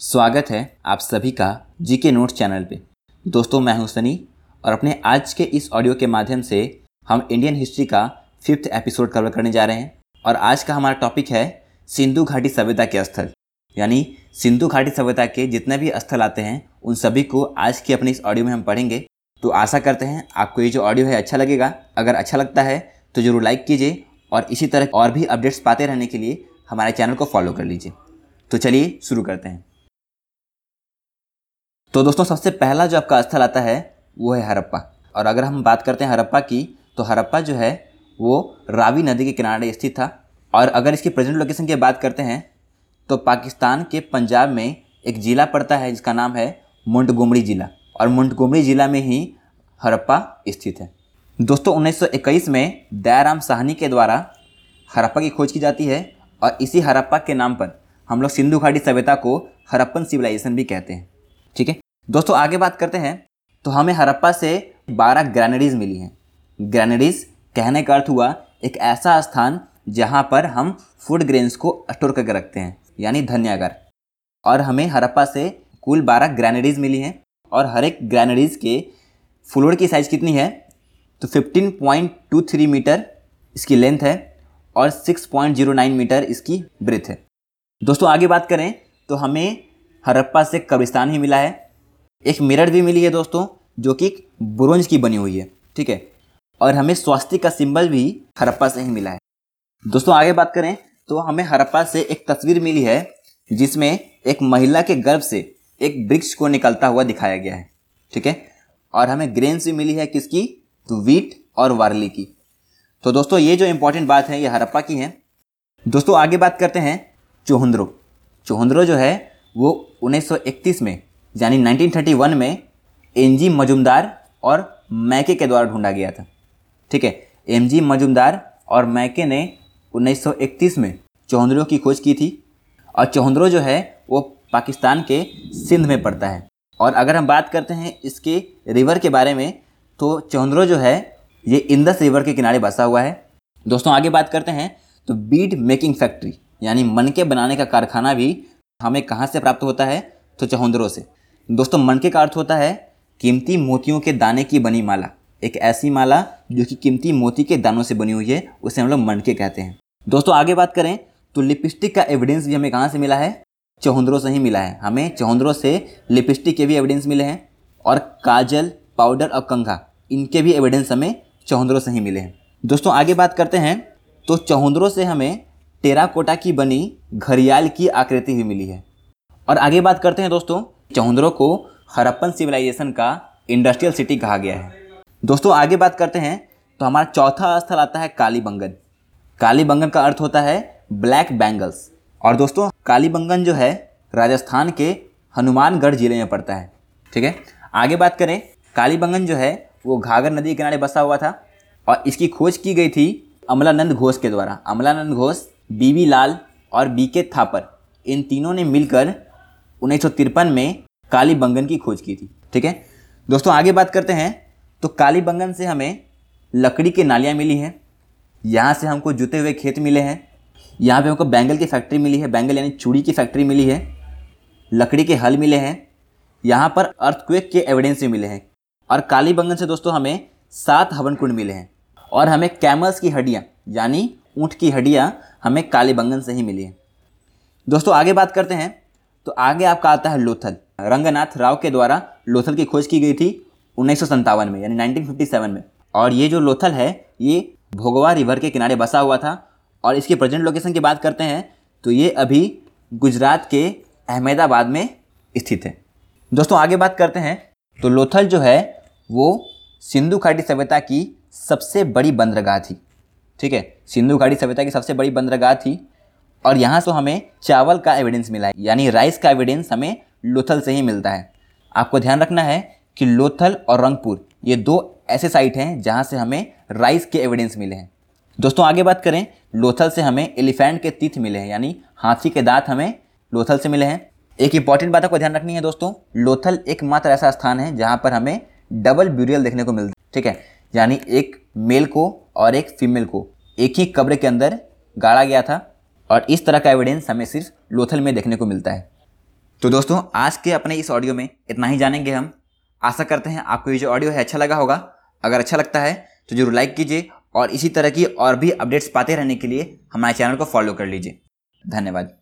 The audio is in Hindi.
स्वागत है आप सभी का जी के नोट्स चैनल पे। दोस्तों, मैं हूँ सनी और अपने आज के इस ऑडियो के माध्यम से हम इंडियन हिस्ट्री का फिफ्थ एपिसोड कवर करने जा रहे हैं और आज का हमारा टॉपिक है सिंधु घाटी सभ्यता के स्थल। यानी सिंधु घाटी सभ्यता के जितने भी स्थल आते हैं, उन सभी को आज की अपनी इस ऑडियो में हम पढ़ेंगे। तो आशा करते हैं आपको ये जो ऑडियो है अच्छा लगेगा। अगर अच्छा लगता है तो ज़रूर लाइक कीजिए और इसी तरह और भी अपडेट्स पाते रहने के लिए हमारे चैनल को फॉलो कर लीजिए। तो चलिए शुरू करते हैं। तो दोस्तों, सबसे पहला जो आपका स्थल आता है, वो है हरप्पा। और अगर हम बात करते हैं हरप्पा की तो हरप्पा जो है, वो रावी नदी के किनारे स्थित था। और अगर इसकी प्रेजेंट लोकेशन की बात करते हैं तो पाकिस्तान के पंजाब में एक ज़िला पड़ता है, जिसका नाम है मुंडगुमड़ी ज़िला। और मुंडगुमड़ी ज़िला में ही हरप्पा स्थित है। दोस्तों 1921 में दयाराम साहनी के द्वारा हरप्पा की खोज की जाती है, और इसी हरप्पा के नाम पर हम लोग सिंधु घाटी सभ्यता को हरप्पन सिविलाइजेशन भी कहते हैं। ठीक है? दोस्तों, आगे बात करते हैं। तो हमें हरप्पा से 12 ग्रैनडीज मिली हैं। ग्रैनडीज कहने का अर्थ हुआ, एक ऐसा स्थान जहाँ पर हम फ़ूड ग्रेन्स को स्टोर करके रखते हैं, यानी धन्यागार और हमें हरप्पा से कुल 12 ग्रैनडीज मिली हैं, और हर एक ग्रैनडीज के फ्लोर की साइज़ कितनी है? तो 15.23 मीटर इसकी लेंथ है, और 6.09 मीटर इसकी ब्रेथ है। दोस्तों, आगे बात करें तो हमें हरप्पा से कब्रिस्तान ही मिला है। एक मिरर भी मिली है दोस्तों, जो कि ब्रोंज की बनी हुई है, ठीक है? और हमें स्वास्थ्य का सिंबल भी हरप्पा से ही मिला है। दोस्तों, आगे बात करें तो हमें हरप्पा से एक तस्वीर मिली है, जिसमें एक महिला के गर्भ से एक वृक्ष को निकलता हुआ दिखाया गया है, ठीक है? और हमें ग्रेन्स भी मिली है किसकी? तो वीट और वार्ली की। तो दोस्तों, ये जो इंपॉर्टेंट बात है, ये हरप्पा की है। दोस्तों, आगे बात करते हैं चौहंद्रो। चौहंद्रो जो है, वो 1931 में यानी 1931 में एन जी मजुमदार और मैके के द्वारा ढूंढा गया था। ठीक है? एम जी मजुमदार और मैके ने 1931 में चौहंद्रो की खोज की थी और चौहंद्रो जो है वो पाकिस्तान के सिंध में पड़ता है। और अगर हम बात करते हैं इसके रिवर के बारे में तो चौहंद्रो जो है, ये इंदस रिवर के किनारे बसा हुआ है। दोस्तों, आगे बात करते हैं तो बीड मेकिंग फैक्ट्री, यानी मनके बनाने का कारखाना भी हमें कहाँ से प्राप्त होता है? तो चौहंद्रो से। दोस्तों मनके का अर्थ होता है, कीमती मोतियों के दाने की बनी माला। एक ऐसी माला जो कि कीमती मोती के दानों से बनी हुई है, उसे हम लोग मनके कहते हैं। दोस्तों, आगे बात करें तो लिपस्टिक का एविडेंस भी हमें कहाँ से मिला है? चौहंद्रों से ही मिला है। हमें चौहंद्रों से लिपस्टिक के भी एविडेंस मिले हैं और काजल पाउडर और कंघा, इनके भी एविडेंस हमें चौहंद्रों से ही मिले हैं। दोस्तों, आगे बात करते हैं तो चौहंद्रों से हमें टेराकोटा की बनी घड़ियाल की आकृति भी मिली है। और आगे बात करते हैं दोस्तों चौंद्रो को हरप्पन सिविलाइजेशन का इंडस्ट्रियल सिटी कहा गया है। दोस्तों, आगे बात करते हैं तो हमारा चौथा स्थल आता है कालीबंगन। कालीबंगन का अर्थ होता है ब्लैक बैंगल्स। और दोस्तों, कालीबंगन जो है, राजस्थान के हनुमानगढ़ ज़िले में पड़ता है। ठीक है? आगे बात करें, कालीबंगन जो है, वो घाघर नदी के किनारे बसा हुआ था और इसकी खोज की गई थी अमलानंद घोष के द्वारा। अमलानंद घोष बीबी लाल और बी के थापर, इन तीनों ने मिलकर उन्नीस में काली बंगन की खोज की थी, ठीक है? दोस्तों, आगे बात करते हैं। तो काली बंगन से हमें लकड़ी की नालियाँ मिली हैं। यहाँ से हमको जुते हुए खेत मिले हैं। यहाँ पे हमको बैंगल की फैक्ट्री मिली है। बैंगल यानी चूड़ी की फैक्ट्री मिली है। लकड़ी के हल मिले हैं। यहाँ पर अर्थक्वेक के एविडेंस भी मिले हैं। और काली बंगन से दोस्तों हमें सात हवन कुंड मिले हैं। और हमें कैमल्स की हड्डियाँ, यानी ऊँट की हड्डियाँ हमें काली बंगन से ही मिली हैं। दोस्तों, आगे बात करते हैं। तो आगे आपका आता है लोथल। रंगनाथ राव के द्वारा लोथल की खोज की गई थी उन्नीस में, यानी 1957 में। और ये जो लोथल है, ये भोगवा रिवर के किनारे बसा हुआ था। और इसकी प्रेजेंट लोकेशन की बात करते हैं तो ये अभी गुजरात के अहमदाबाद में स्थित है। दोस्तों, आगे बात करते हैं तो लोथल जो है, वो सिंधु घाटी सभ्यता की सबसे बड़ी बंदरगाह थी। ठीक है? सिंधु घाटी सभ्यता की सबसे बड़ी बंदरगाह थी। और यहाँ से हमें चावल का एविडेंस मिला है। यानी राइस का एविडेंस हमें लोथल से ही मिलता है। आपको ध्यान रखना है कि लोथल और रंगपुर, ये दो ऐसे साइट हैं जहाँ से हमें राइस के एविडेंस मिले हैं। दोस्तों, आगे बात करें, लोथल से हमें एलिफेंट के तीथ मिले हैं, यानी हाथी के दांत हमें लोथल से मिले हैं। एक इंपॉर्टेंट बात आपको ध्यान रखनी है दोस्तों, लोथल एकमात्र ऐसा स्थान है जहाँ पर हमें डबल ब्यूरियल देखने को मिलता है, ठीक है? यानी एक मेल को और एक फीमेल को, एक ही कब्र के अंदर गाड़ा गया था। और इस तरह का एविडेंस हमें सिर्फ़ लोथल में देखने को मिलता है। तो दोस्तों, आज के अपने इस ऑडियो में इतना ही जानेंगे हम। आशा करते हैं आपको ये जो ऑडियो है अच्छा लगा होगा। अगर अच्छा लगता है तो ज़रूर लाइक कीजिए और इसी तरह की और भी अपडेट्स पाते रहने के लिए हमारे चैनल को फॉलो कर लीजिए। धन्यवाद।